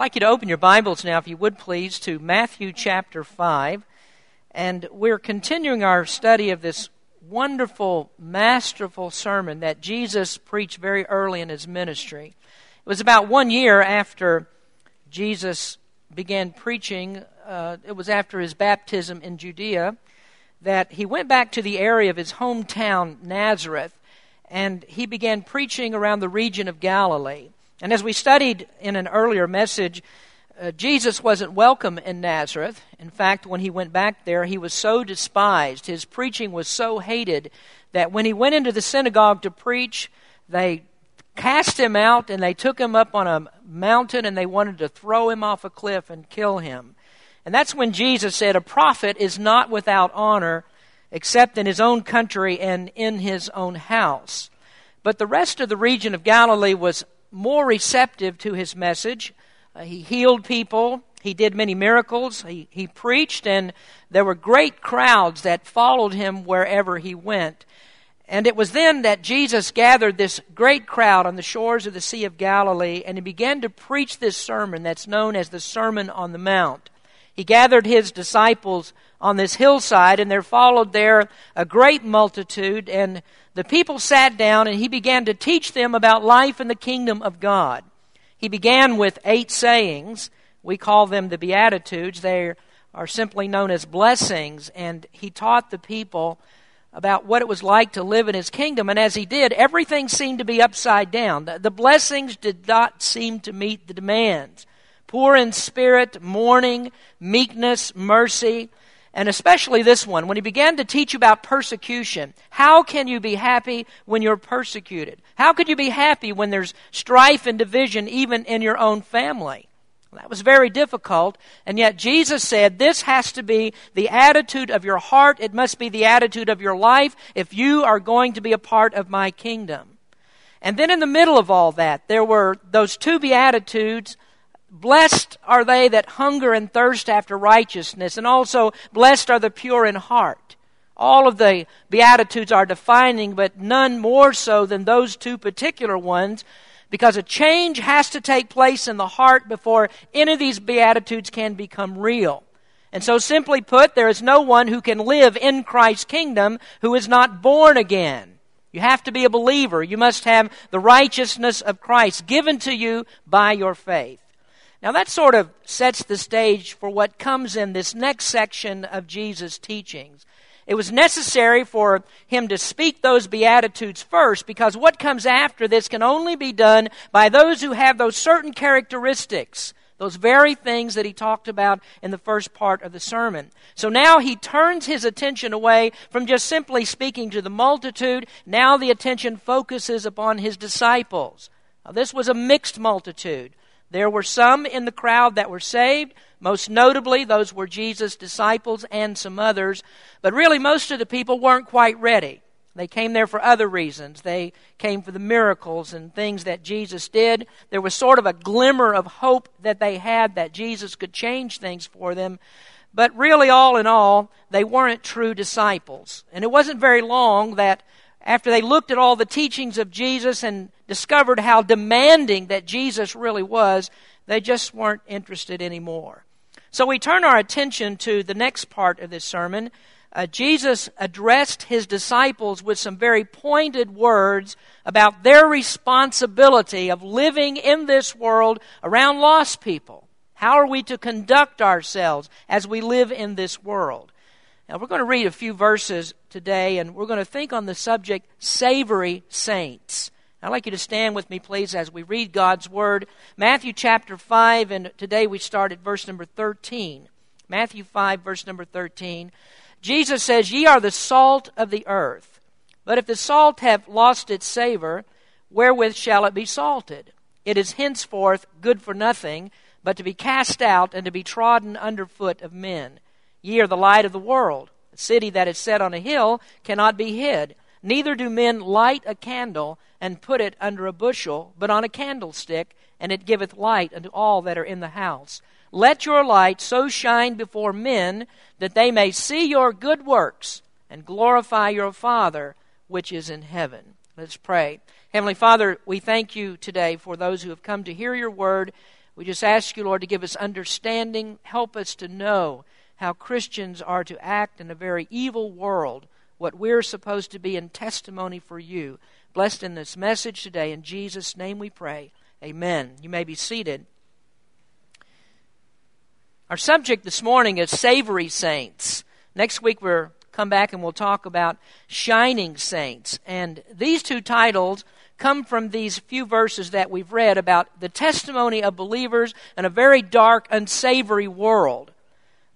like you to open your Bibles now, if you would please, to Matthew chapter 5. And we're continuing our study of this wonderful, masterful sermon that Jesus preached very early in his ministry. It was about one year after Jesus began preaching, uh, it was after his baptism in Judea, that he went back to the area of his hometown, Nazareth, and he began preaching around the region of Galilee. And as we studied in an earlier message, uh, Jesus wasn't welcome in Nazareth. In fact, when he went back there, he was so despised. His preaching was so hated that when he went into the synagogue to preach, they cast him out and they took him up on a mountain and they wanted to throw him off a cliff and kill him. And that's when Jesus said, A prophet is not without honor except in his own country and in his own house. But the rest of the region of Galilee was more receptive to his message. Uh, he healed people. He did many miracles. He, he preached, and there were great crowds that followed him wherever he went. And it was then that Jesus gathered this great crowd on the shores of the Sea of Galilee, and he began to preach this sermon that's known as the Sermon on the Mount. He gathered his disciples on this hillside, and there followed there a great multitude, and the people sat down, and he began to teach them about life in the kingdom of God. He began with eight sayings. We call them the Beatitudes. They are simply known as blessings, and he taught the people about what it was like to live in his kingdom. And as he did, everything seemed to be upside down. The blessings did not seem to meet the demands. Poor in spirit, mourning, meekness, mercy, and especially this one, when he began to teach about persecution. How can you be happy when you're persecuted? How could you be happy when there's strife and division even in your own family? That was very difficult, and yet Jesus said this has to be the attitude of your heart. It must be the attitude of your life if you are going to be a part of my kingdom. And then in the middle of all that, there were those two Beatitudes Blessed are they that hunger and thirst after righteousness, and also blessed are the pure in heart. All of the Beatitudes are defining, but none more so than those two particular ones, because a change has to take place in the heart before any of these Beatitudes can become real. And so, simply put, there is no one who can live in Christ's kingdom who is not born again. You have to be a believer. You must have the righteousness of Christ given to you by your faith. Now, that sort of sets the stage for what comes in this next section of Jesus' teachings. It was necessary for him to speak those Beatitudes first because what comes after this can only be done by those who have those certain characteristics, those very things that he talked about in the first part of the sermon. So now he turns his attention away from just simply speaking to the multitude. Now the attention focuses upon his disciples. Now, this was a mixed multitude. There were some in the crowd that were saved. Most notably, those were Jesus' disciples and some others. But really, most of the people weren't quite ready. They came there for other reasons. They came for the miracles and things that Jesus did. There was sort of a glimmer of hope that they had that Jesus could change things for them. But really, all in all, they weren't true disciples. And it wasn't very long that after they looked at all the teachings of Jesus and discovered how demanding that Jesus really was, they just weren't interested anymore. So we turn our attention to the next part of this sermon. Uh, Jesus addressed his disciples with some very pointed words about their responsibility of living in this world around lost people. How are we to conduct ourselves as we live in this world? Now, we're going to read a few verses today, and we're going to think on the subject savory saints. I'd like you to stand with me, please, as we read God's Word. Matthew chapter 5, and today we start at verse number 13. Matthew 5, verse number 13. Jesus says, Ye are the salt of the earth. But if the salt have lost its savor, wherewith shall it be salted? It is henceforth good for nothing, but to be cast out and to be trodden under foot of men. Ye are the light of the world. A city that is set on a hill cannot be hid. Neither do men light a candle and put it under a bushel, but on a candlestick, and it giveth light unto all that are in the house. Let your light so shine before men that they may see your good works and glorify your Father which is in heaven. Let's pray. Heavenly Father, we thank you today for those who have come to hear your word. We just ask you, Lord, to give us understanding, help us to know how Christians are to act in a very evil world, what we're supposed to be in testimony for you. Blessed in this message today. In Jesus' name we pray. Amen. You may be seated. Our subject this morning is savory saints. Next week we'll come back and we'll talk about shining saints. And these two titles come from these few verses that we've read about the testimony of believers in a very dark, unsavory world.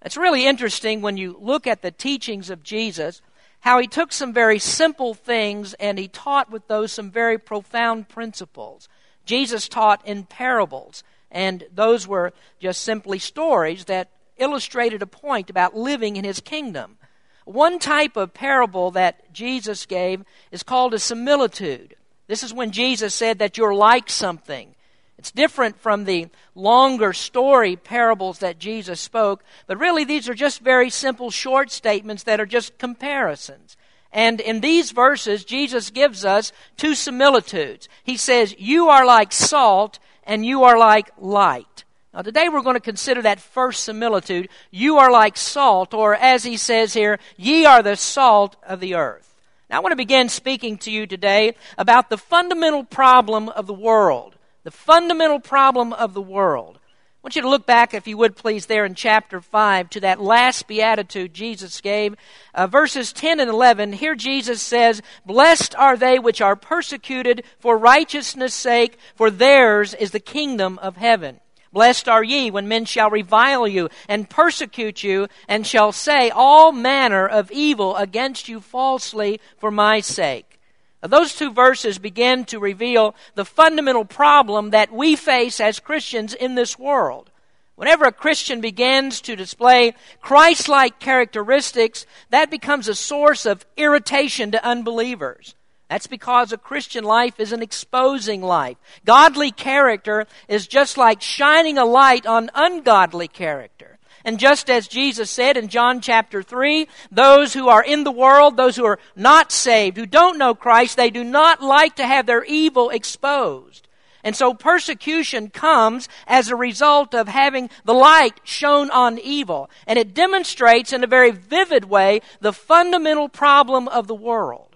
It's really interesting when you look at the teachings of Jesus, how he took some very simple things and he taught with those some very profound principles. Jesus taught in parables, and those were just simply stories that illustrated a point about living in his kingdom. One type of parable that Jesus gave is called a similitude. This is when Jesus said that you're like something. It's different from the longer story parables that Jesus spoke, but really these are just very simple short statements that are just comparisons. And in these verses, Jesus gives us two similitudes. He says, You are like salt, and you are like light. Now, today we're going to consider that first similitude. You are like salt, or as he says here, ye are the salt of the earth. Now, I want to begin speaking to you today about the fundamental problem of the world. The fundamental problem of the world. I want you to look back, if you would please, there in chapter 5 to that last beatitude Jesus gave. Uh, verses 10 and 11. Here Jesus says, Blessed are they which are persecuted for righteousness' sake, for theirs is the kingdom of heaven. Blessed are ye when men shall revile you and persecute you, and shall say all manner of evil against you falsely for my sake. Those two verses begin to reveal the fundamental problem that we face as Christians in this world. Whenever a Christian begins to display Christ like characteristics, that becomes a source of irritation to unbelievers. That's because a Christian life is an exposing life. Godly character is just like shining a light on ungodly character. And just as Jesus said in John chapter 3, those who are in the world, those who are not saved, who don't know Christ, they do not like to have their evil exposed. And so persecution comes as a result of having the light shown on evil. And it demonstrates in a very vivid way the fundamental problem of the world.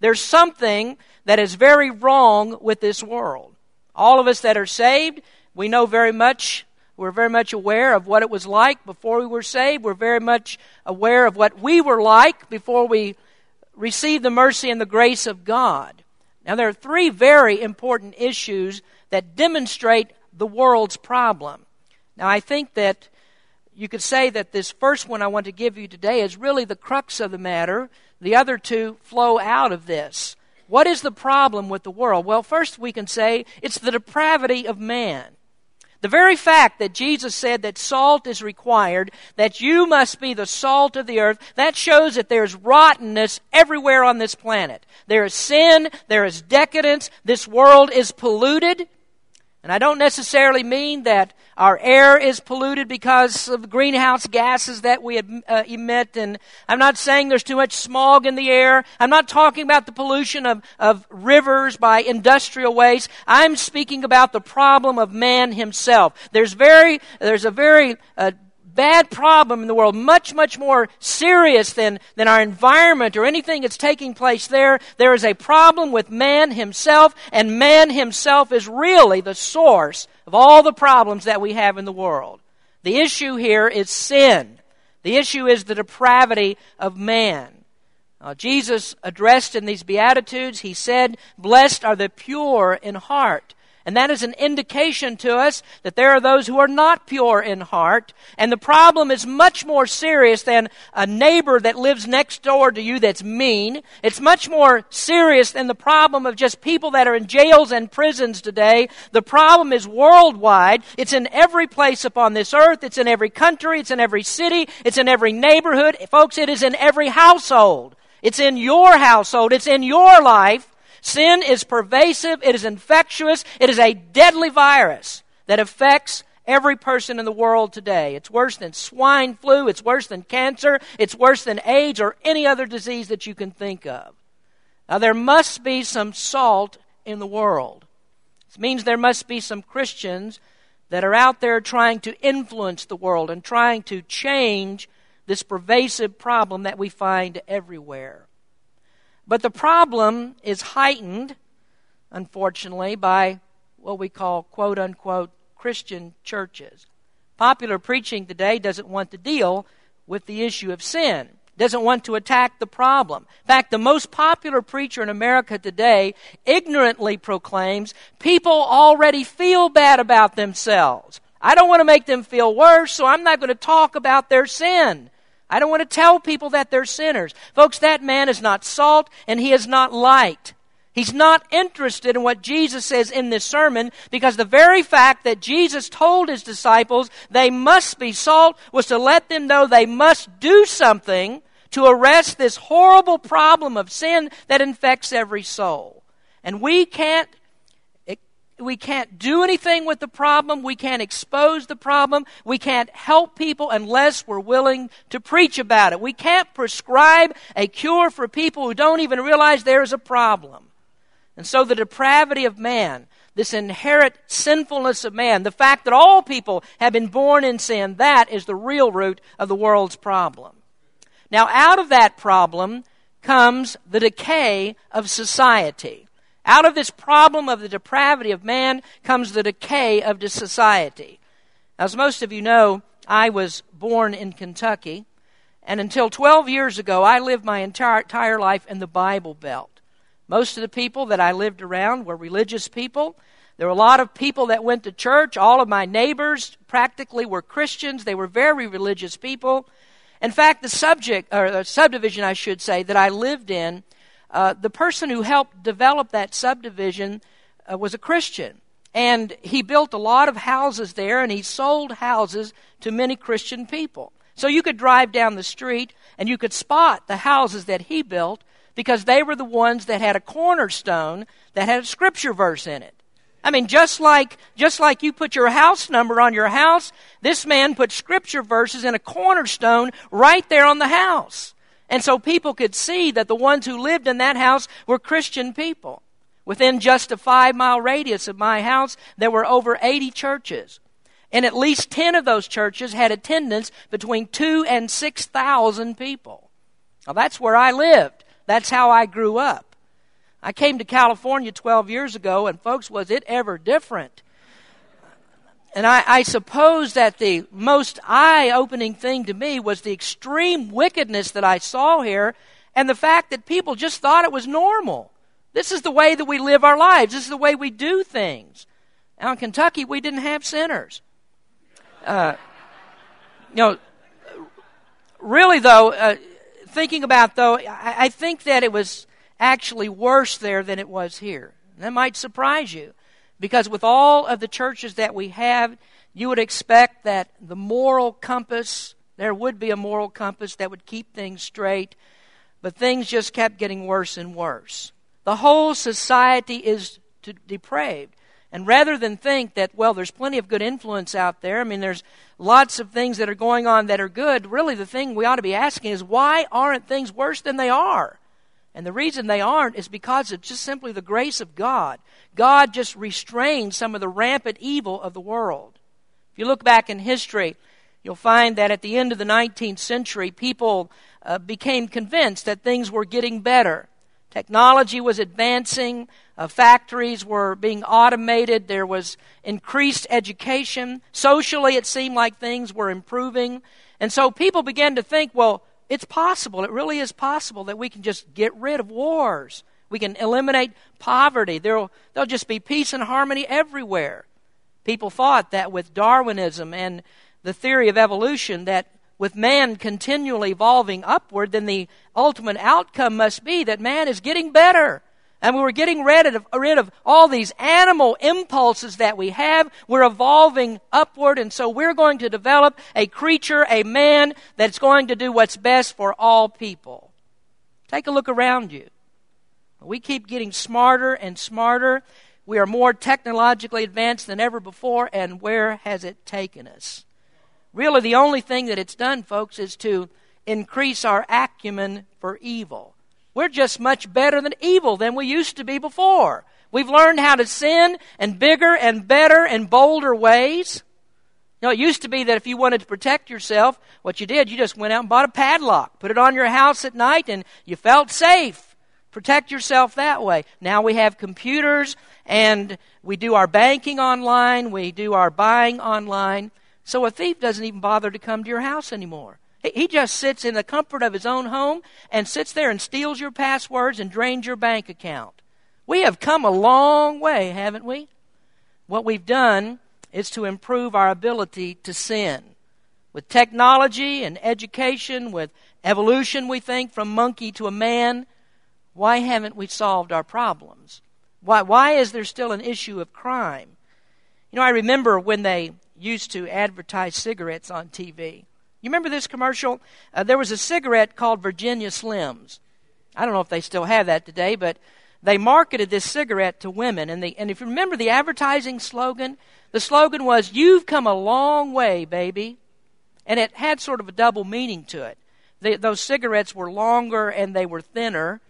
There's something that is very wrong with this world. All of us that are saved, we know very much, we're very much aware of what it was like before we were saved. We're very much aware of what we were like before we received the mercy and the grace of God. Now, there are three very important issues that demonstrate the world's problem. Now, I think that you could say that this first one I want to give you today is really the crux of the matter the other two flow out of this. What is the problem with the world? Well, first we can say it's the depravity of man. The very fact that Jesus said that salt is required, that you must be the salt of the earth, that shows that there's rottenness everywhere on this planet. There is sin, there is decadence, this world is polluted. And I don't necessarily mean that our air is polluted because of greenhouse gases that we uh, emit. And I'm not saying there's too much smog in the air. I'm not talking about the pollution of, of rivers by industrial waste. I'm speaking about the problem of man himself. There's very, there's a very, uh, bad problem in the world, much, much more serious than, than our environment or anything that's taking place there. There is a problem with man himself, and man himself is really the source of all the problems that we have in the world. The issue here is sin. The issue is the depravity of man. Uh, Jesus addressed in these Beatitudes, he said, Blessed are the pure in heart, and that is an indication to us that there are those who are not pure in heart. And the problem is much more serious than a neighbor that lives next door to you that's mean. It's much more serious than the problem of just people that are in jails and prisons today. The problem is worldwide. It's in every place upon this earth. It's in every country. It's in every city. It's in every neighborhood. Folks, it is in every household. It's in your household. It's in your life. Sin is pervasive, it is infectious, it is a deadly virus that affects every person in the world today. It's worse than swine flu, it's worse than cancer, it's worse than AIDS or any other disease that you can think of. Now, there must be some salt in the world. This means there must be some Christians that are out there trying to influence the world and trying to change this pervasive problem that we find everywhere. But the problem is heightened, unfortunately, by what we call quote unquote Christian churches. Popular preaching today doesn't want to deal with the issue of sin, doesn't want to attack the problem. In fact, the most popular preacher in America today ignorantly proclaims people already feel bad about themselves. I don't want to make them feel worse, so I'm not going to talk about their sin. I don't want to tell people that they're sinners. Folks, that man is not salt and he is not light. He's not interested in what Jesus says in this sermon because the very fact that Jesus told his disciples they must be salt was to let them know they must do something to arrest this horrible problem of sin that infects every soul. And we can't we can't do anything with the problem. We can't expose the problem. We can't help people unless we're willing to preach about it. We can't prescribe a cure for people who don't even realize there's a problem. And so the depravity of man, this inherent sinfulness of man, the fact that all people have been born in sin, that is the real root of the world's problem. Now, out of that problem comes the decay of society. Out of this problem of the depravity of man comes the decay of the society. As most of you know, I was born in Kentucky, and until 12 years ago, I lived my entire, entire life in the Bible Belt. Most of the people that I lived around were religious people. There were a lot of people that went to church. All of my neighbors practically were Christians. They were very religious people. In fact, the subject, or the subdivision, I should say, that I lived in uh, the person who helped develop that subdivision uh, was a Christian. And he built a lot of houses there, and he sold houses to many Christian people. So you could drive down the street and you could spot the houses that he built because they were the ones that had a cornerstone that had a scripture verse in it. I mean, just like, just like you put your house number on your house, this man put scripture verses in a cornerstone right there on the house. And so people could see that the ones who lived in that house were Christian people. Within just a five mile radius of my house, there were over 80 churches. And at least 10 of those churches had attendance between 2 and 6,000 people. Now that's where I lived. That's how I grew up. I came to California 12 years ago, and folks, was it ever different? And I, I, suppose that the most eye opening thing to me was the extreme wickedness that I saw here and the fact that people just thought it was normal. This is the way that we live our lives, this is the way we do things. Now in Kentucky, we didn't have sinners. Uh, you know, really though, uh, thinking about though, I, I think that it was actually worse there than it was here. That might surprise you. Because with all of the churches that we have, you would expect that the moral compass, there would be a moral compass that would keep things straight, but things just kept getting worse and worse. The whole society is depraved. And rather than think that, well, there's plenty of good influence out there, I mean, there's lots of things that are going on that are good, really the thing we ought to be asking is why aren't things worse than they are? And the reason they aren't is because it's just simply the grace of God. God just restrained some of the rampant evil of the world. If you look back in history, you'll find that at the end of the 19th century, people uh, became convinced that things were getting better. Technology was advancing, uh, factories were being automated, there was increased education. Socially, it seemed like things were improving. And so people began to think, well, it's possible, it really is possible that we can just get rid of wars. We can eliminate poverty. There'll, there'll just be peace and harmony everywhere. People thought that with Darwinism and the theory of evolution, that with man continually evolving upward, then the ultimate outcome must be that man is getting better. And we were getting rid of, rid of all these animal impulses that we have. We're evolving upward, and so we're going to develop a creature, a man, that's going to do what's best for all people. Take a look around you. We keep getting smarter and smarter. We are more technologically advanced than ever before, and where has it taken us? Really, the only thing that it's done, folks, is to increase our acumen for evil. We're just much better than evil than we used to be before. We've learned how to sin in bigger and better and bolder ways. You know, it used to be that if you wanted to protect yourself, what you did, you just went out and bought a padlock, put it on your house at night, and you felt safe. Protect yourself that way. Now we have computers and we do our banking online, we do our buying online. So a thief doesn't even bother to come to your house anymore. He just sits in the comfort of his own home and sits there and steals your passwords and drains your bank account. We have come a long way, haven't we? What we've done is to improve our ability to sin. With technology and education, with evolution, we think, from monkey to a man, why haven't we solved our problems? Why, why is there still an issue of crime? You know, I remember when they used to advertise cigarettes on TV. You remember this commercial? Uh, there was a cigarette called Virginia Slims. I don't know if they still have that today, but they marketed this cigarette to women. And, they, and if you remember the advertising slogan, the slogan was, You've come a long way, baby. And it had sort of a double meaning to it. They, those cigarettes were longer and they were thinner.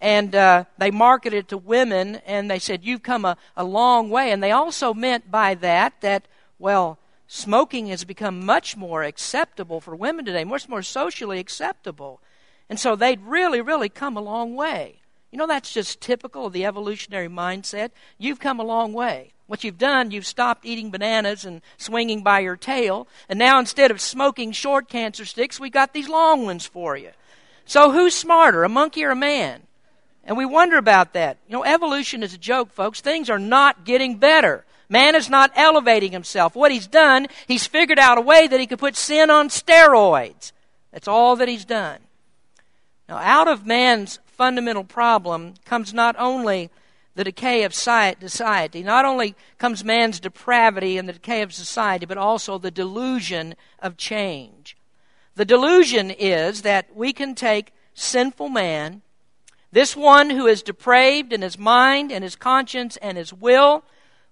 And uh, they marketed it to women, and they said, You've come a, a long way. And they also meant by that that, well, smoking has become much more acceptable for women today, much more socially acceptable. And so they'd really, really come a long way. You know, that's just typical of the evolutionary mindset. You've come a long way. What you've done, you've stopped eating bananas and swinging by your tail, and now instead of smoking short cancer sticks, we got these long ones for you. So who's smarter, a monkey or a man? And we wonder about that. You know, evolution is a joke, folks. Things are not getting better. Man is not elevating himself. What he's done, he's figured out a way that he could put sin on steroids. That's all that he's done. Now, out of man's fundamental problem comes not only the decay of society, not only comes man's depravity and the decay of society, but also the delusion of change. The delusion is that we can take sinful man, this one who is depraved in his mind and his conscience and his will,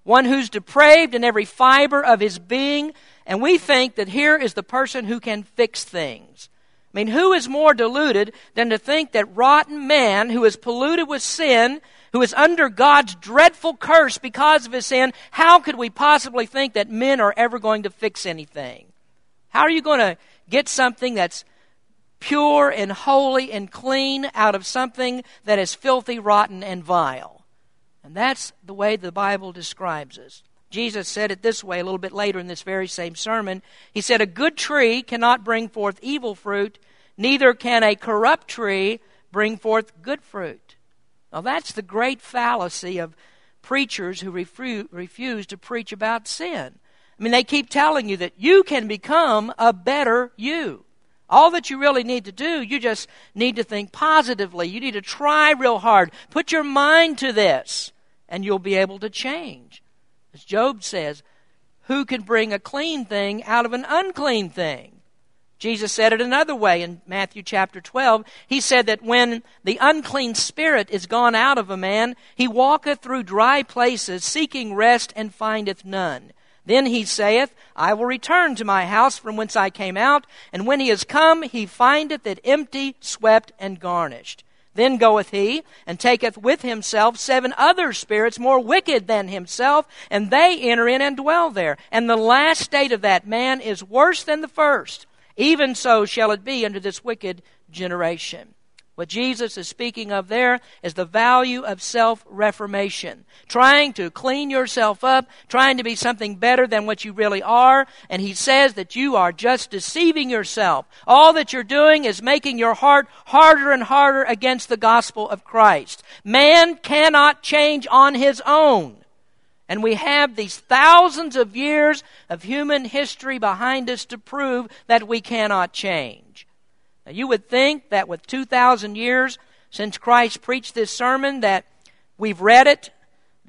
one who's depraved in every fiber of his being, and we think that here is the person who can fix things. I mean, who is more deluded than to think that rotten man who is polluted with sin, who is under God's dreadful curse because of his sin, how could we possibly think that men are ever going to fix anything? How are you going to get something that's pure and holy and clean out of something that is filthy, rotten, and vile? And that's the way the Bible describes us. Jesus said it this way a little bit later in this very same sermon. He said, A good tree cannot bring forth evil fruit, neither can a corrupt tree bring forth good fruit. Now, that's the great fallacy of preachers who refu- refuse to preach about sin. I mean, they keep telling you that you can become a better you. All that you really need to do, you just need to think positively. You need to try real hard. Put your mind to this, and you'll be able to change. As Job says, who can bring a clean thing out of an unclean thing? Jesus said it another way in Matthew chapter 12. He said that when the unclean spirit is gone out of a man, he walketh through dry places, seeking rest, and findeth none. Then he saith, I will return to my house from whence I came out, and when he is come, he findeth it empty, swept, and garnished. Then goeth he, and taketh with himself seven other spirits more wicked than himself, and they enter in and dwell there. And the last state of that man is worse than the first. Even so shall it be unto this wicked generation. What Jesus is speaking of there is the value of self reformation. Trying to clean yourself up, trying to be something better than what you really are. And he says that you are just deceiving yourself. All that you're doing is making your heart harder and harder against the gospel of Christ. Man cannot change on his own. And we have these thousands of years of human history behind us to prove that we cannot change. Now, you would think that with 2,000 years since Christ preached this sermon, that we've read it,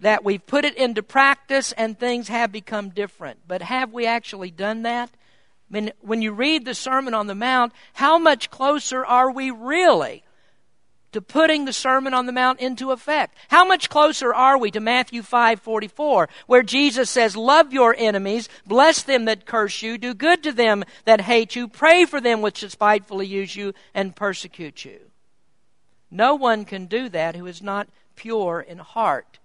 that we've put it into practice, and things have become different. But have we actually done that? I mean, when you read the Sermon on the Mount, how much closer are we really to putting the Sermon on the Mount into effect. How much closer are we to Matthew 5:44 where Jesus says, "Love your enemies, bless them that curse you, do good to them that hate you, pray for them which despitefully use you and persecute you." No one can do that who is not pure in heart.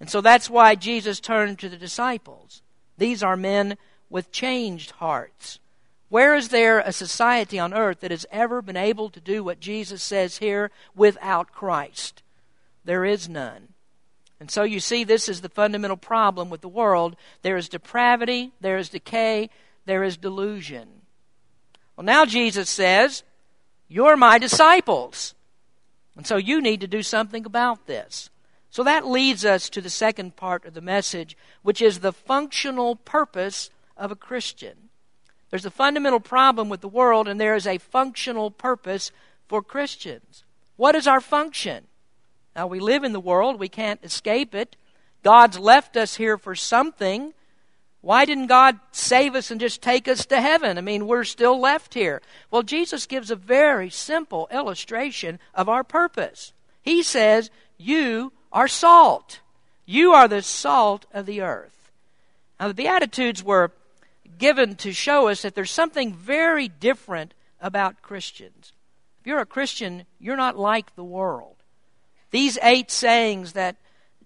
And so that's why Jesus turned to the disciples. These are men with changed hearts. Where is there a society on earth that has ever been able to do what Jesus says here without Christ? There is none. And so you see, this is the fundamental problem with the world. There is depravity, there is decay, there is delusion. Well, now Jesus says, You're my disciples. And so you need to do something about this. So that leads us to the second part of the message, which is the functional purpose of a Christian. There's a fundamental problem with the world, and there is a functional purpose for Christians. What is our function? Now, we live in the world, we can't escape it. God's left us here for something. Why didn't God save us and just take us to heaven? I mean, we're still left here. Well, Jesus gives a very simple illustration of our purpose. He says, You are salt. You are the salt of the earth. Now, the Beatitudes were given to show us that there's something very different about Christians. If you're a Christian, you're not like the world. These eight sayings that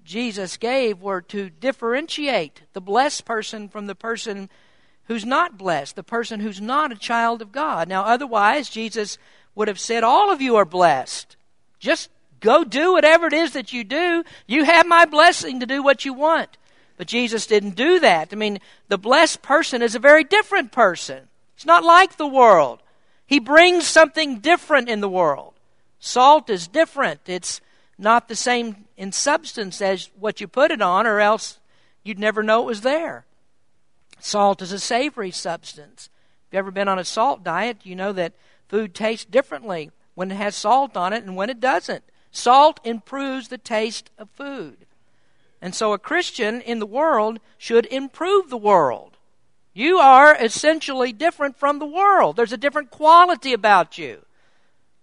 Jesus gave were to differentiate the blessed person from the person who's not blessed, the person who's not a child of God. Now, otherwise, Jesus would have said, All of you are blessed. Just go do whatever it is that you do. You have my blessing to do what you want. But Jesus didn't do that. I mean, the blessed person is a very different person. It's not like the world. He brings something different in the world. Salt is different. It's not the same in substance as what you put it on, or else you'd never know it was there. Salt is a savory substance. If you've ever been on a salt diet, you know that food tastes differently when it has salt on it and when it doesn't. Salt improves the taste of food. And so a Christian in the world should improve the world. You are essentially different from the world. There's a different quality about you.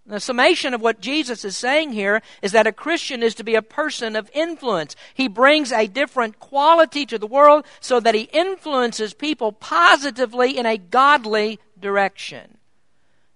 The summation of what Jesus is saying here is that a Christian is to be a person of influence. He brings a different quality to the world so that he influences people positively in a godly direction.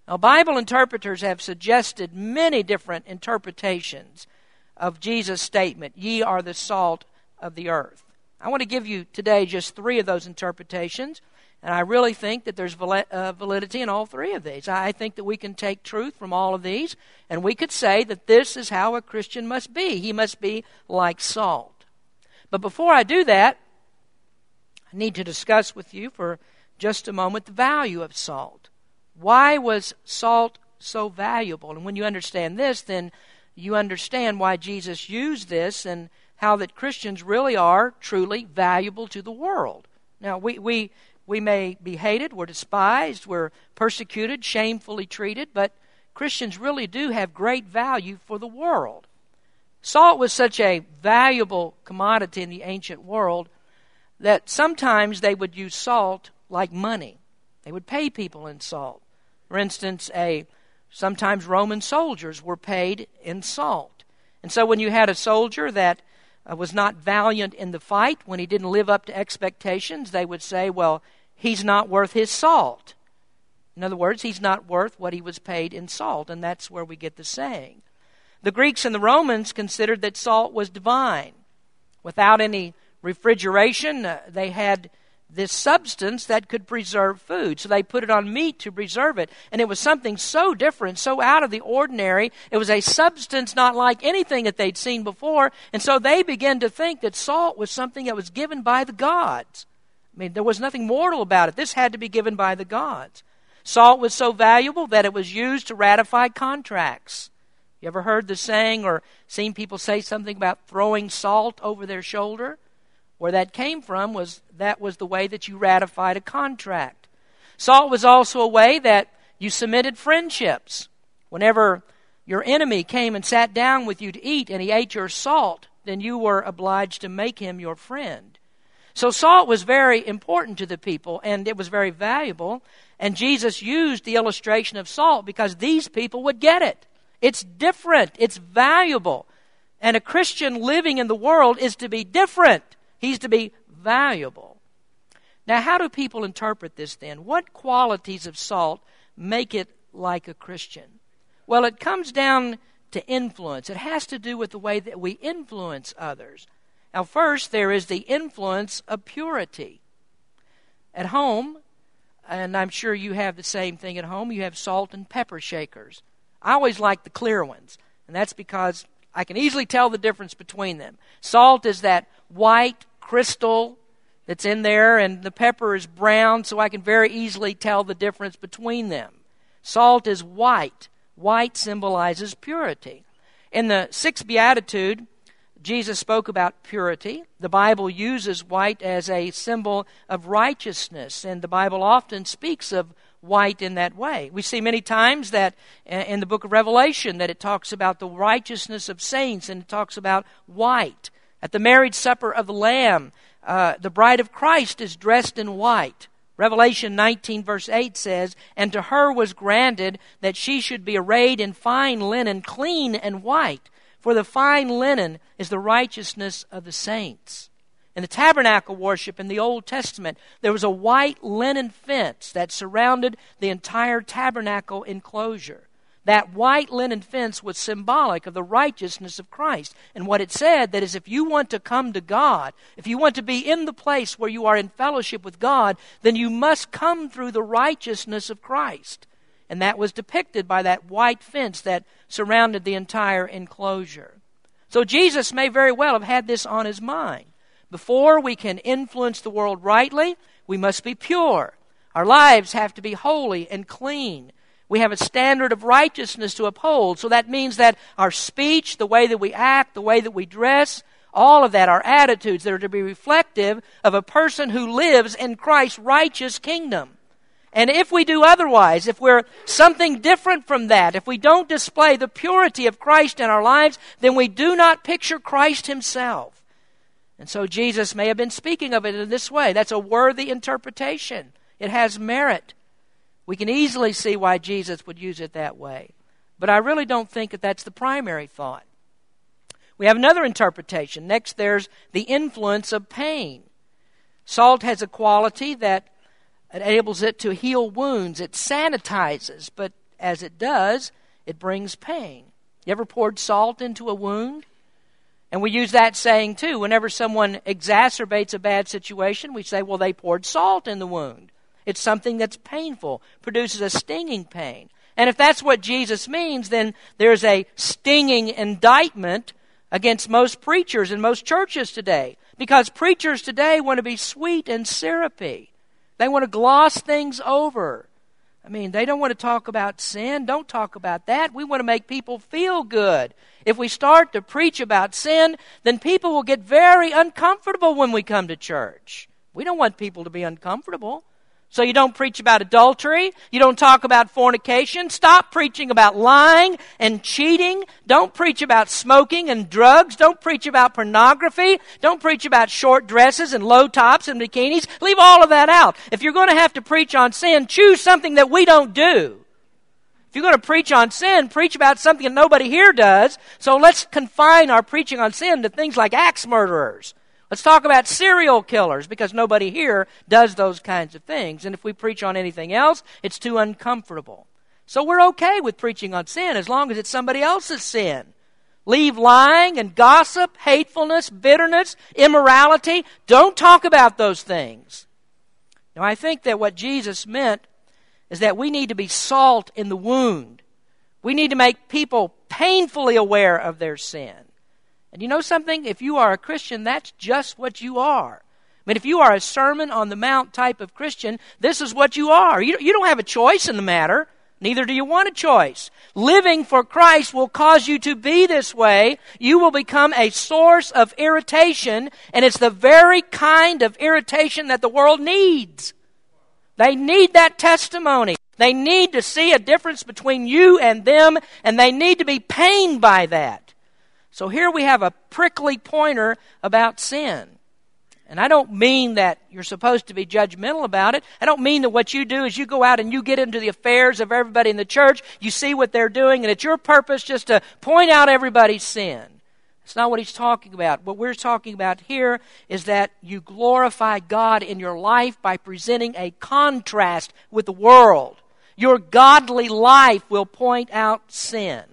Now, Bible interpreters have suggested many different interpretations of Jesus' statement, Ye are the salt of the earth. I want to give you today just three of those interpretations. And I really think that there's uh, validity in all three of these. I think that we can take truth from all of these, and we could say that this is how a Christian must be. He must be like salt. But before I do that, I need to discuss with you for just a moment the value of salt. Why was salt so valuable? And when you understand this, then you understand why Jesus used this and how that Christians really are truly valuable to the world. Now, we, we we may be hated, we're despised, we're persecuted, shamefully treated, but Christians really do have great value for the world. Salt was such a valuable commodity in the ancient world that sometimes they would use salt like money. They would pay people in salt. For instance, a sometimes Roman soldiers were paid in salt. And so when you had a soldier that was not valiant in the fight, when he didn't live up to expectations, they would say, well, he's not worth his salt. In other words, he's not worth what he was paid in salt, and that's where we get the saying. The Greeks and the Romans considered that salt was divine. Without any refrigeration, uh, they had this substance that could preserve food. So they put it on meat to preserve it. And it was something so different, so out of the ordinary. It was a substance not like anything that they'd seen before. And so they began to think that salt was something that was given by the gods. I mean, there was nothing mortal about it. This had to be given by the gods. Salt was so valuable that it was used to ratify contracts. You ever heard the saying or seen people say something about throwing salt over their shoulder? Where that came from was that was the way that you ratified a contract. Salt was also a way that you cemented friendships. Whenever your enemy came and sat down with you to eat and he ate your salt, then you were obliged to make him your friend. So salt was very important to the people and it was very valuable. And Jesus used the illustration of salt because these people would get it. It's different, it's valuable. And a Christian living in the world is to be different. He's to be valuable. Now, how do people interpret this then? What qualities of salt make it like a Christian? Well, it comes down to influence. It has to do with the way that we influence others. Now, first, there is the influence of purity. At home, and I'm sure you have the same thing at home, you have salt and pepper shakers. I always like the clear ones, and that's because I can easily tell the difference between them. Salt is that white crystal that's in there, and the pepper is brown, so I can very easily tell the difference between them. Salt is white. White symbolizes purity. In the sixth beatitude, Jesus spoke about purity. The Bible uses white as a symbol of righteousness, and the Bible often speaks of white in that way. We see many times that uh, in the book of Revelation that it talks about the righteousness of saints and it talks about white. At the marriage supper of the Lamb, uh, the bride of Christ is dressed in white. Revelation 19, verse 8 says, And to her was granted that she should be arrayed in fine linen, clean and white. For the fine linen is the righteousness of the saints. In the tabernacle worship in the Old Testament, there was a white linen fence that surrounded the entire tabernacle enclosure. That white linen fence was symbolic of the righteousness of Christ. And what it said that is if you want to come to God, if you want to be in the place where you are in fellowship with God, then you must come through the righteousness of Christ. And that was depicted by that white fence that surrounded the entire enclosure. So Jesus may very well have had this on his mind. Before we can influence the world rightly, we must be pure. Our lives have to be holy and clean. We have a standard of righteousness to uphold. So that means that our speech, the way that we act, the way that we dress, all of that, our attitudes that are to be reflective of a person who lives in Christ's righteous kingdom. And if we do otherwise, if we're something different from that, if we don't display the purity of Christ in our lives, then we do not picture Christ Himself. And so Jesus may have been speaking of it in this way. That's a worthy interpretation. It has merit. We can easily see why Jesus would use it that way. But I really don't think that that's the primary thought. We have another interpretation. Next, there's the influence of pain. Salt has a quality that enables it to heal wounds. It sanitizes, but as it does, it brings pain. You ever poured salt into a wound? And we use that saying too. Whenever someone exacerbates a bad situation, we say, well, they poured salt in the wound. It's something that's painful, produces a stinging pain. And if that's what Jesus means, then there's a stinging indictment against most preachers and most churches today. Because preachers today want to be sweet and syrupy. They want to gloss things over. I mean, they don't want to talk about sin. Don't talk about that. We want to make people feel good. If we start to preach about sin, then people will get very uncomfortable when we come to church. We don't want people to be uncomfortable. So you don't preach about adultery. You don't talk about fornication. Stop preaching about lying and cheating. Don't preach about smoking and drugs. Don't preach about pornography. Don't preach about short dresses and low tops and bikinis. Leave all of that out. If you're going to have to preach on sin, choose something that we don't do. If you're going to preach on sin, preach about something that nobody here does. So let's confine our preaching on sin to things like axe murderers Let's talk about serial killers because nobody here does those kinds of things. And if we preach on anything else, it's too uncomfortable. So we're okay with preaching on sin as long as it's somebody else's sin. Leave lying and gossip, hatefulness, bitterness, immorality. Don't talk about those things. Now, I think that what Jesus meant is that we need to be salt in the wound. We need to make people painfully aware of their sin. And you know something? If you are a Christian, that's just what you are. I mean, if you are a Sermon on the Mount type of Christian, this is what you are. You, you don't have a choice in the matter. Neither do you want a choice. Living for Christ will cause you to be this way. You will become a source of irritation, and it's the very kind of irritation that the world needs. They need that testimony. They need to see a difference between you and them, and they need to be pained by that. So here we have a prickly pointer about sin. And I don't mean that you're supposed to be judgmental about it. I don't mean that what you do is you go out and you get into the affairs of everybody in the church, you see what they're doing, and it's your purpose just to point out everybody's sin. It's not what he's talking about. What we're talking about here is that you glorify God in your life by presenting a contrast with the world. Your godly life will point out sin.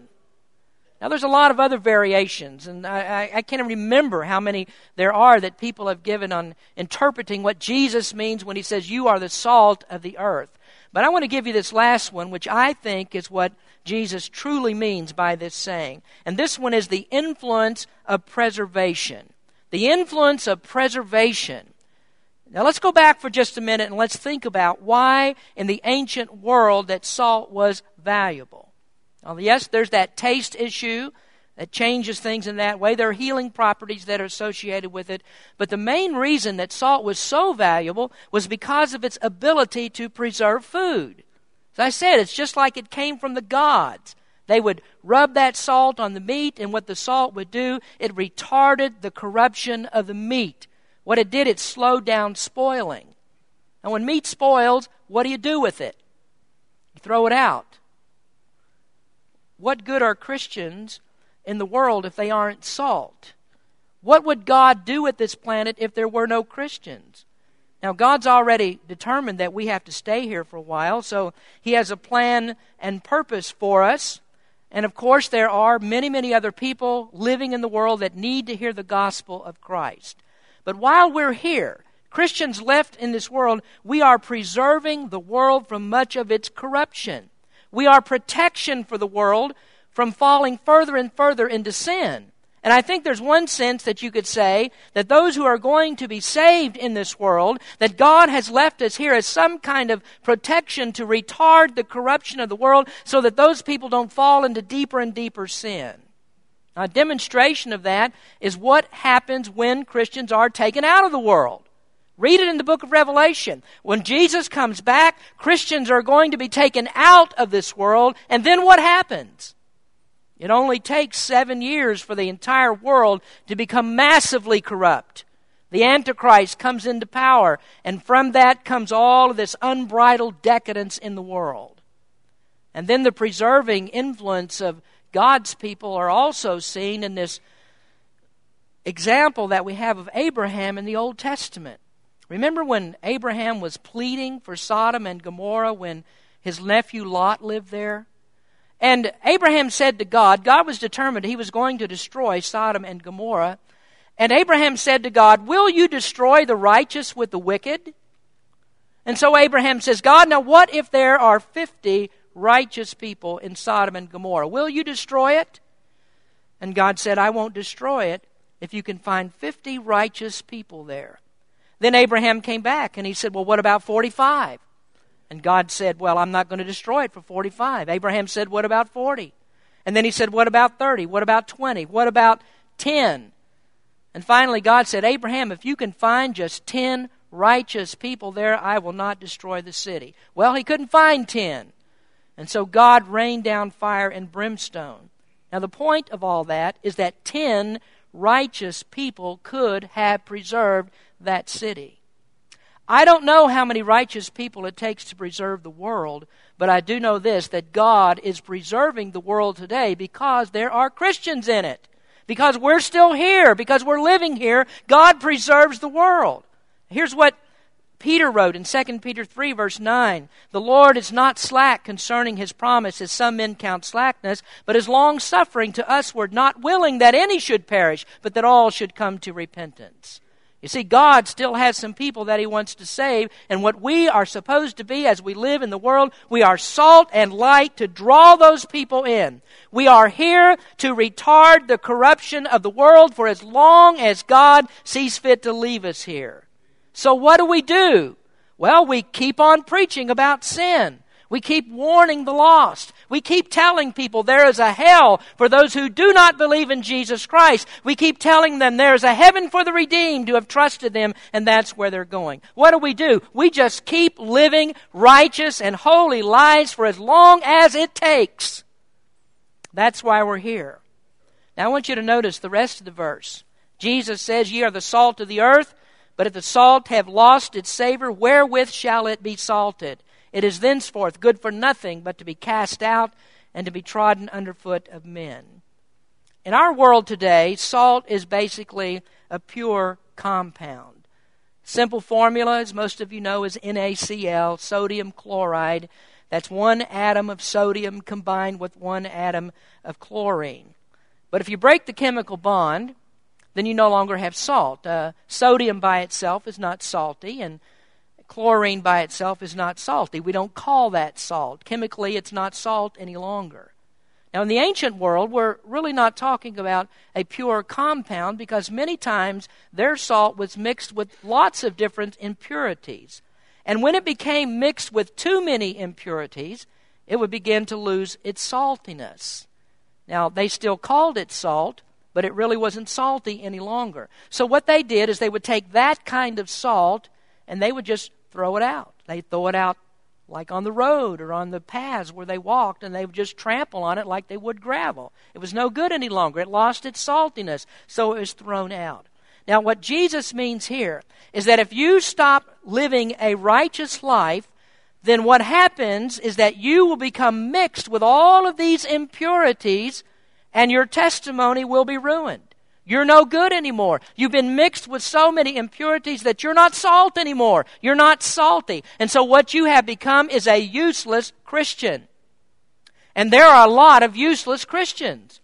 Now, there's a lot of other variations, and I, I, can't remember how many there are that people have given on interpreting what Jesus means when he says, You are the salt of the earth. But I want to give you this last one, which I think is what Jesus truly means by this saying. And this one is the influence of preservation. The influence of preservation. Now let's go back for just a minute and let's think about why in the ancient world that salt was valuable. Yes, there's that taste issue that changes things in that way. There are healing properties that are associated with it. But the main reason that salt was so valuable was because of its ability to preserve food. As I said, it's just like it came from the gods. They would rub that salt on the meat, and what the salt would do, it retarded the corruption of the meat. What it did, it slowed down spoiling. And when meat spoils, what do you do with it? You throw it out. What good are Christians in the world if they aren't salt? What would God do with this planet if there were no Christians? Now, God's already determined that we have to stay here for a while, so He has a plan and purpose for us. And of course, there are many, many other people living in the world that need to hear the gospel of Christ. But while we're here, Christians left in this world, we are preserving the world from much of its corruption. We are protection for the world from falling further and further into sin. And I think there's one sense that you could say that those who are going to be saved in this world, that God has left us here as some kind of protection to retard the corruption of the world so that those people don't fall into deeper and deeper sin. A demonstration of that is what happens when Christians are taken out of the world. Read it in the book of Revelation. When Jesus comes back, Christians are going to be taken out of this world, and then what happens? It only takes seven years for the entire world to become massively corrupt. The Antichrist comes into power, and from that comes all of this unbridled decadence in the world. And then the preserving influence of God's people are also seen in this example that we have of Abraham in the Old Testament. Remember when Abraham was pleading for Sodom and Gomorrah when his nephew Lot lived there? And Abraham said to God, God was determined he was going to destroy Sodom and Gomorrah. And Abraham said to God, Will you destroy the righteous with the wicked? And so Abraham says, God, now what if there are 50 righteous people in Sodom and Gomorrah. Will you destroy it? And God said, I won't destroy it if you can find 50 righteous people there. Then Abraham came back and he said, Well, what about 45? And God said, Well, I'm not going to destroy it for 45. Abraham said, What about 40? And then he said, What about 30? What about 20? What about 10? And finally, God said, Abraham, if you can find just 10 righteous people there, I will not destroy the city. Well, he couldn't find 10. And so God rained down fire and brimstone. Now, the point of all that is that ten righteous people could have preserved that city. I don't know how many righteous people it takes to preserve the world, but I do know this that God is preserving the world today because there are Christians in it. Because we're still here, because we're living here, God preserves the world. Here's what Peter wrote in 2 Peter 3, verse 9 The Lord is not slack concerning his promise, as some men count slackness, but is long suffering to usward, not willing that any should perish, but that all should come to repentance. You see, God still has some people that He wants to save, and what we are supposed to be as we live in the world, we are salt and light to draw those people in. We are here to retard the corruption of the world for as long as God sees fit to leave us here. So what do we do? Well, we keep on preaching about sin. We keep warning the lost. We keep telling people there is a hell for those who do not believe in Jesus Christ. We keep telling them there is a heaven for the redeemed who have trusted them, and that's where they're going. What do we do? We just keep living righteous and holy lives for as long as it takes. That's why we're here. Now I want you to notice the rest of the verse. Jesus says, Ye are the salt of the earth. But if the salt have lost its savor, wherewith shall it be salted? It is thenceforth good for nothing but to be cast out and to be trodden underfoot of men. In our world today, salt is basically a pure compound. Simple formula, as most of you know, is NaCl, sodium chloride. That's one atom of sodium combined with one atom of chlorine. But if you break the chemical bond, then you no longer have salt. Uh, sodium by itself is not salty, and chlorine by itself is not salty. We don't call that salt. Chemically, it's not salt any longer. Now, in the ancient world, we're really not talking about a pure compound because many times their salt was mixed with lots of different impurities. And when it became mixed with too many impurities, it would begin to lose its saltiness. Now, they still called it salt, but it really wasn't salty any longer. So, what they did is they would take that kind of salt and they would just throw it out. They'd throw it out like on the road or on the paths where they walked, and they would just trample on it like they would gravel. It was no good any longer. It lost its saltiness, so it was thrown out. Now, what Jesus means here is that if you stop living a righteous life, then what happens is that you will become mixed with all of these impurities, and your testimony will be ruined. You're no good anymore. You've been mixed with so many impurities that you're not salt anymore. You're not salty. And so what you have become is a useless Christian. And there are a lot of useless Christians.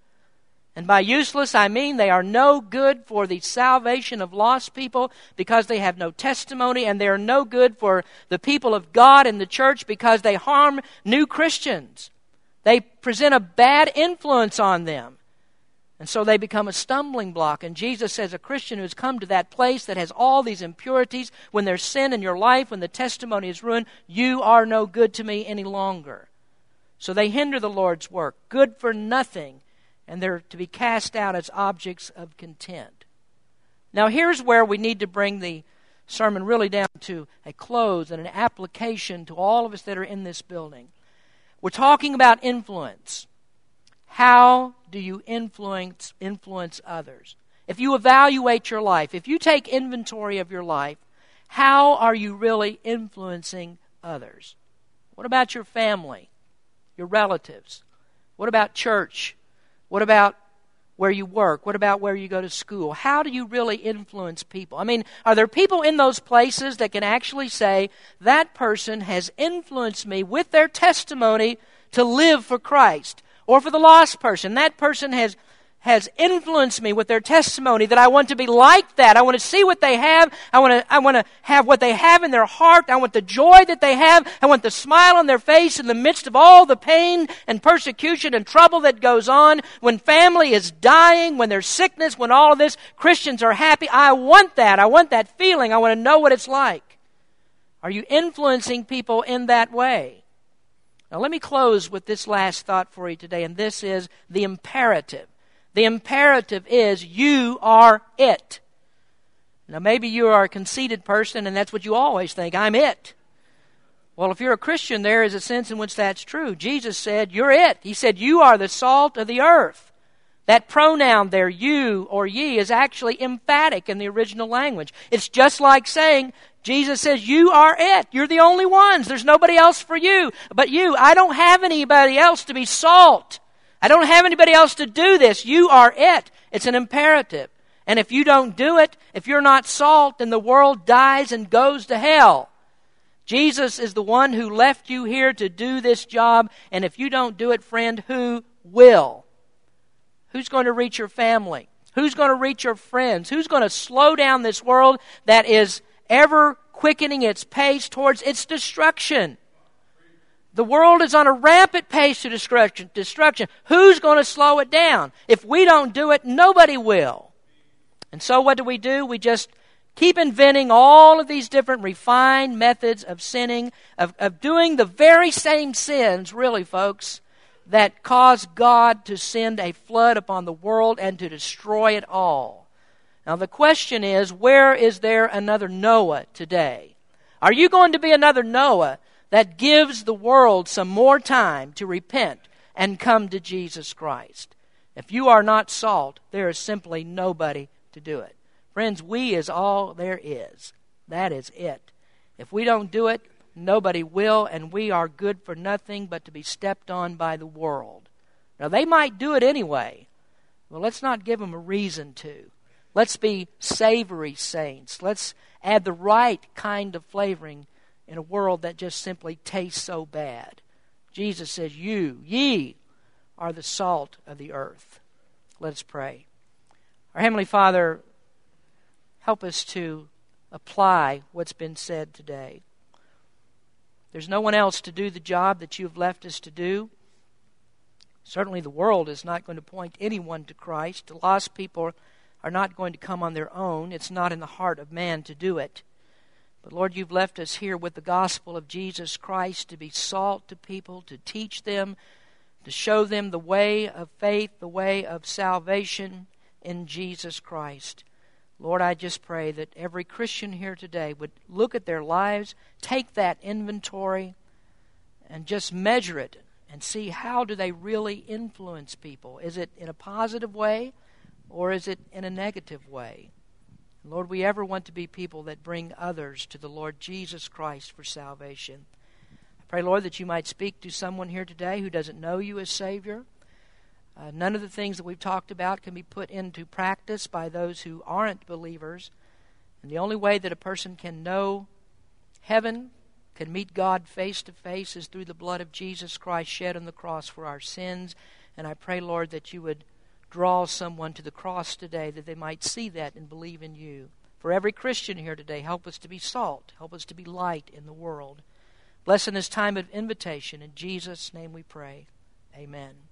And by useless, I mean they are no good for the salvation of lost people because they have no testimony, and they are no good for the people of God and the church because they harm new Christians. They present a bad influence on them. And so they become a stumbling block. And Jesus says a Christian who's come to that place that has all these impurities, when there's sin in your life, when the testimony is ruined, you are no good to me any longer. So they hinder the Lord's work, good for nothing, and they're to be cast out as objects of content. Now, here's where we need to bring the sermon really down to a close and an application to all of us that are in this building. We're talking about influence. How do you influence, influence others? If you evaluate your life, if you take inventory of your life, how are you really influencing others? What about your family, your relatives? What about church? What about where you work? What about where you go to school? How do you really influence people? I mean, are there people in those places that can actually say, that person has influenced me with their testimony to live for Christ? Or for the lost person. That person has has influenced me with their testimony that I want to be like that. I want to see what they have. I want to, I want to have what they have in their heart. I want the joy that they have. I want the smile on their face in the midst of all the pain and persecution and trouble that goes on. When family is dying, when there's sickness, when all of this, Christians are happy. I want that. I want that feeling. I want to know what it's like. Are you influencing people in that way? Now, let me close with this last thought for you today, and this is the imperative. The imperative is you are it. Now, maybe you are a conceited person, and that's what you always think I'm it. Well, if you're a Christian, there is a sense in which that's true. Jesus said, You're it. He said, You are the salt of the earth. That pronoun there, you or ye, is actually emphatic in the original language. It's just like saying, Jesus says, You are it. You're the only ones. There's nobody else for you but you. I don't have anybody else to be salt. I don't have anybody else to do this. You are it. It's an imperative. And if you don't do it, if you're not salt, then the world dies and goes to hell. Jesus is the one who left you here to do this job, and if you don't do it, friend, who will? Who's going to reach your family? Who's going to reach your friends? Who's going to slow down this world that is ever quickening its pace towards its destruction. The world is on a rampant pace to destruction. destruction. Who's going to slow it down? If we don't do it, nobody will. And so what do we do? We just keep inventing all of these different refined methods of sinning, of, of doing the very same sins, really, folks, that caused God to send a flood upon the world and to destroy it all. Now, the question is where is there another Noah today? Are you going to be another Noah that gives the world some more time to repent and come to Jesus Christ? If you are not salt, there is simply nobody to do it. Friends, we is all there is. That is it. If we don't do it, nobody will, and we are good for nothing but to be stepped on by the world. Now, they might do it anyway. Well, let's not give them a reason to. Let's be savory saints. Let's add the right kind of flavoring in a world that just simply tastes so bad. Jesus says, You, ye, are the salt of the earth. Let us pray. Our Heavenly Father, help us to apply what's been said today. There's no one else to do the job that you've left us to do. Certainly, the world is not going to point anyone to Christ. The lost people are not going to come on their own. It's not in the heart of man to do it. But Lord, you've left us here with the gospel of Jesus Christ to be salt to people, to teach them, to show them the way of faith, the way of salvation in Jesus Christ. Lord, I just pray that every Christian here today would look at their lives, take that inventory, and just measure it and see how do they really influence people. Is it in a positive way or is it in a negative way? Lord, we ever want to be people that bring others to the Lord Jesus Christ for salvation. I pray, Lord, that you might speak to someone here today who doesn't know you as Savior. Uh, none of the things that we've talked about can be put into practice by those who aren't believers. And the only way that a person can know heaven, can meet God face to face, is through the blood of Jesus Christ shed on the cross for our sins. And I pray, Lord, that you would draw someone to the cross today that they might see that and believe in you. For every Christian here today, help us to be salt, help us to be light in the world. Bless in this time of invitation. In Jesus' name we pray. Amen.